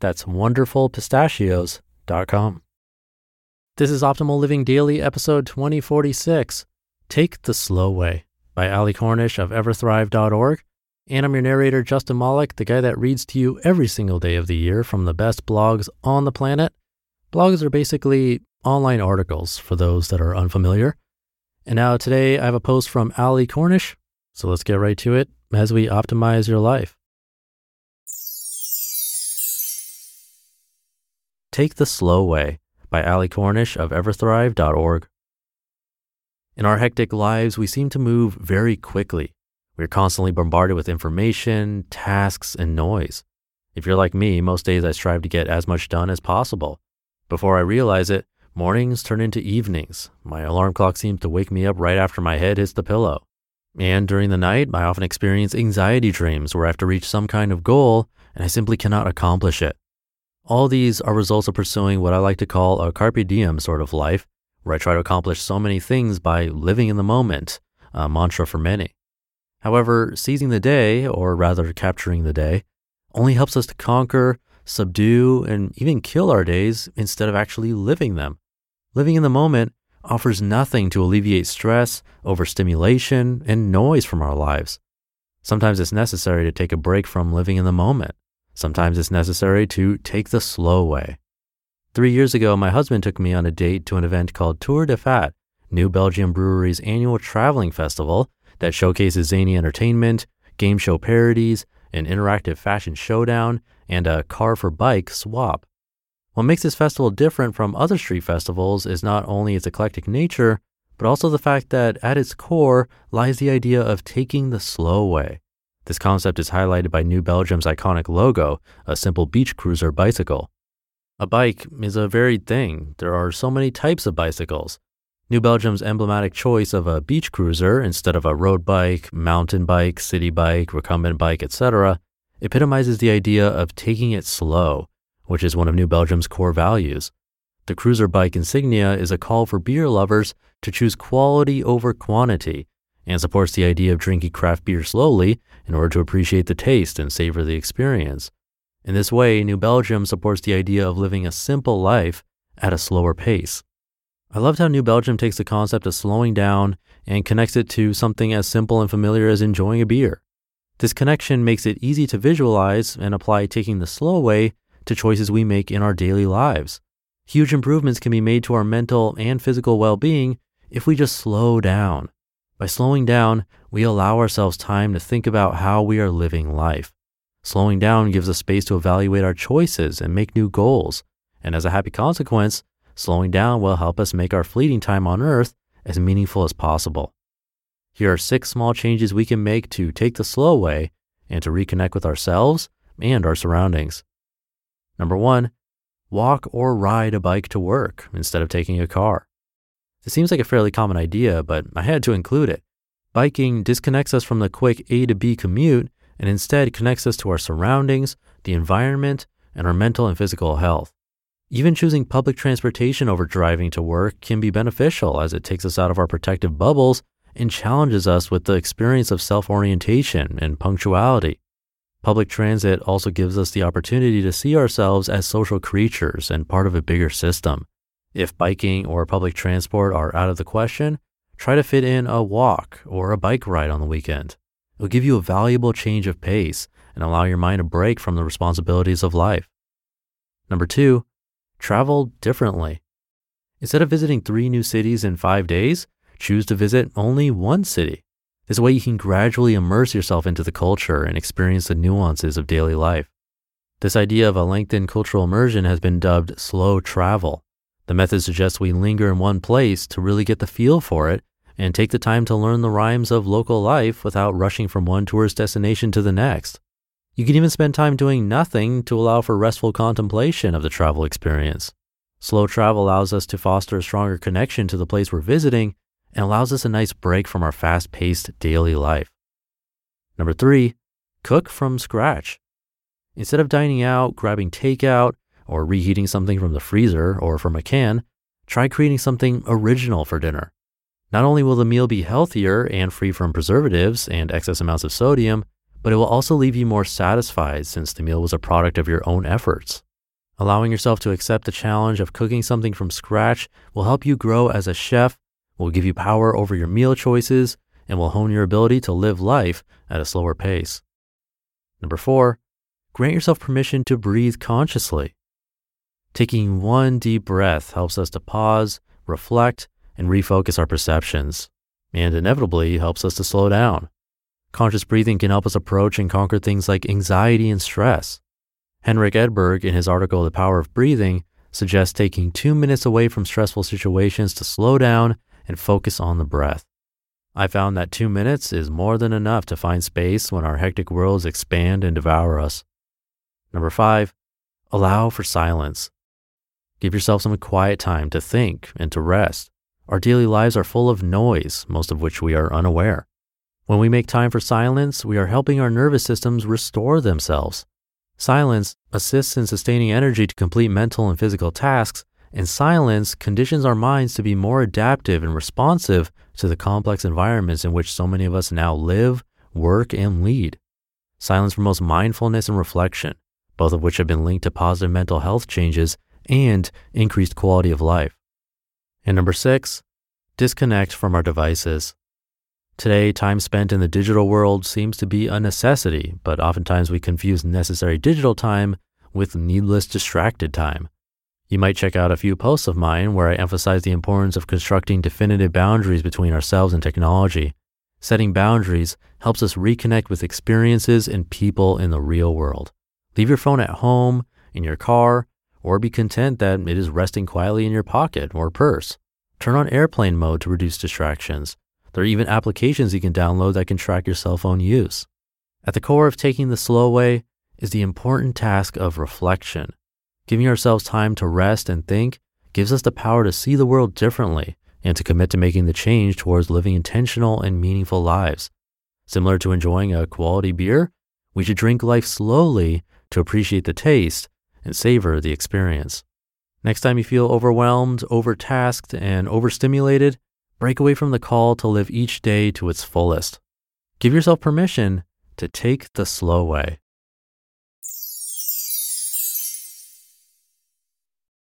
That's wonderfulpistachios.com. This is Optimal Living Daily, episode 2046 Take the Slow Way by Ali Cornish of everthrive.org. And I'm your narrator, Justin Malik, the guy that reads to you every single day of the year from the best blogs on the planet. Blogs are basically online articles for those that are unfamiliar. And now today I have a post from Ali Cornish. So let's get right to it as we optimize your life. Take the Slow Way by Ali Cornish of everthrive.org. In our hectic lives, we seem to move very quickly. We're constantly bombarded with information, tasks, and noise. If you're like me, most days I strive to get as much done as possible. Before I realize it, mornings turn into evenings. My alarm clock seems to wake me up right after my head hits the pillow. And during the night, I often experience anxiety dreams where I have to reach some kind of goal and I simply cannot accomplish it. All these are results of pursuing what I like to call a carpe diem sort of life, where I try to accomplish so many things by living in the moment, a mantra for many. However, seizing the day, or rather capturing the day, only helps us to conquer, subdue, and even kill our days instead of actually living them. Living in the moment offers nothing to alleviate stress, overstimulation, and noise from our lives. Sometimes it's necessary to take a break from living in the moment. Sometimes it's necessary to take the slow way. Three years ago, my husband took me on a date to an event called Tour de Fat, New Belgium Brewery's annual traveling festival that showcases zany entertainment, game show parodies, an interactive fashion showdown, and a car for bike swap. What makes this festival different from other street festivals is not only its eclectic nature, but also the fact that at its core lies the idea of taking the slow way. This concept is highlighted by New Belgium's iconic logo, a simple beach cruiser bicycle. A bike is a varied thing. There are so many types of bicycles. New Belgium's emblematic choice of a beach cruiser instead of a road bike, mountain bike, city bike, recumbent bike, etc., epitomizes the idea of taking it slow, which is one of New Belgium's core values. The cruiser bike insignia is a call for beer lovers to choose quality over quantity and supports the idea of drinking craft beer slowly in order to appreciate the taste and savor the experience. In this way, New Belgium supports the idea of living a simple life at a slower pace. I loved how New Belgium takes the concept of slowing down and connects it to something as simple and familiar as enjoying a beer. This connection makes it easy to visualize and apply taking the slow way to choices we make in our daily lives. Huge improvements can be made to our mental and physical well being if we just slow down. By slowing down, we allow ourselves time to think about how we are living life. Slowing down gives us space to evaluate our choices and make new goals. And as a happy consequence, slowing down will help us make our fleeting time on earth as meaningful as possible. Here are six small changes we can make to take the slow way and to reconnect with ourselves and our surroundings. Number one, walk or ride a bike to work instead of taking a car. This seems like a fairly common idea, but I had to include it. Biking disconnects us from the quick A to B commute and instead connects us to our surroundings, the environment, and our mental and physical health. Even choosing public transportation over driving to work can be beneficial as it takes us out of our protective bubbles and challenges us with the experience of self orientation and punctuality. Public transit also gives us the opportunity to see ourselves as social creatures and part of a bigger system. If biking or public transport are out of the question, try to fit in a walk or a bike ride on the weekend. It'll give you a valuable change of pace and allow your mind a break from the responsibilities of life. Number two, travel differently. Instead of visiting three new cities in five days, choose to visit only one city. This way, you can gradually immerse yourself into the culture and experience the nuances of daily life. This idea of a lengthened cultural immersion has been dubbed slow travel. The method suggests we linger in one place to really get the feel for it and take the time to learn the rhymes of local life without rushing from one tourist destination to the next. You can even spend time doing nothing to allow for restful contemplation of the travel experience. Slow travel allows us to foster a stronger connection to the place we're visiting and allows us a nice break from our fast paced daily life. Number three, cook from scratch. Instead of dining out, grabbing takeout, or reheating something from the freezer or from a can, try creating something original for dinner. Not only will the meal be healthier and free from preservatives and excess amounts of sodium, but it will also leave you more satisfied since the meal was a product of your own efforts. Allowing yourself to accept the challenge of cooking something from scratch will help you grow as a chef, will give you power over your meal choices, and will hone your ability to live life at a slower pace. Number four, grant yourself permission to breathe consciously. Taking one deep breath helps us to pause, reflect, and refocus our perceptions, and inevitably helps us to slow down. Conscious breathing can help us approach and conquer things like anxiety and stress. Henrik Edberg, in his article The Power of Breathing, suggests taking two minutes away from stressful situations to slow down and focus on the breath. I found that two minutes is more than enough to find space when our hectic worlds expand and devour us. Number five, allow for silence. Give yourself some quiet time to think and to rest. Our daily lives are full of noise, most of which we are unaware. When we make time for silence, we are helping our nervous systems restore themselves. Silence assists in sustaining energy to complete mental and physical tasks, and silence conditions our minds to be more adaptive and responsive to the complex environments in which so many of us now live, work, and lead. Silence promotes mindfulness and reflection, both of which have been linked to positive mental health changes and increased quality of life. And number six, disconnect from our devices. Today, time spent in the digital world seems to be a necessity, but oftentimes we confuse necessary digital time with needless distracted time. You might check out a few posts of mine where I emphasize the importance of constructing definitive boundaries between ourselves and technology. Setting boundaries helps us reconnect with experiences and people in the real world. Leave your phone at home, in your car, or be content that it is resting quietly in your pocket or purse. Turn on airplane mode to reduce distractions. There are even applications you can download that can track your cell phone use. At the core of taking the slow way is the important task of reflection. Giving ourselves time to rest and think gives us the power to see the world differently and to commit to making the change towards living intentional and meaningful lives. Similar to enjoying a quality beer, we should drink life slowly to appreciate the taste and savor the experience. Next time you feel overwhelmed, overtasked, and overstimulated, Break away from the call to live each day to its fullest. Give yourself permission to take the slow way.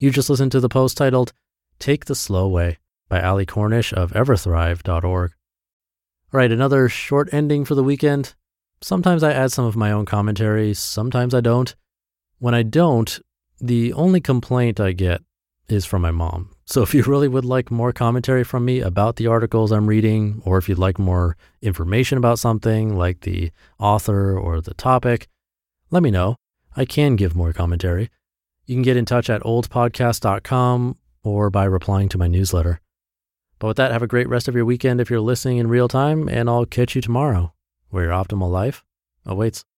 You just listened to the post titled Take the Slow Way by Ali Cornish of everthrive.org. All right, another short ending for the weekend. Sometimes I add some of my own commentary, sometimes I don't. When I don't, the only complaint I get is from my mom. So if you really would like more commentary from me about the articles I'm reading, or if you'd like more information about something like the author or the topic, let me know. I can give more commentary. You can get in touch at oldpodcast.com or by replying to my newsletter. But with that, have a great rest of your weekend if you're listening in real time, and I'll catch you tomorrow where your optimal life awaits.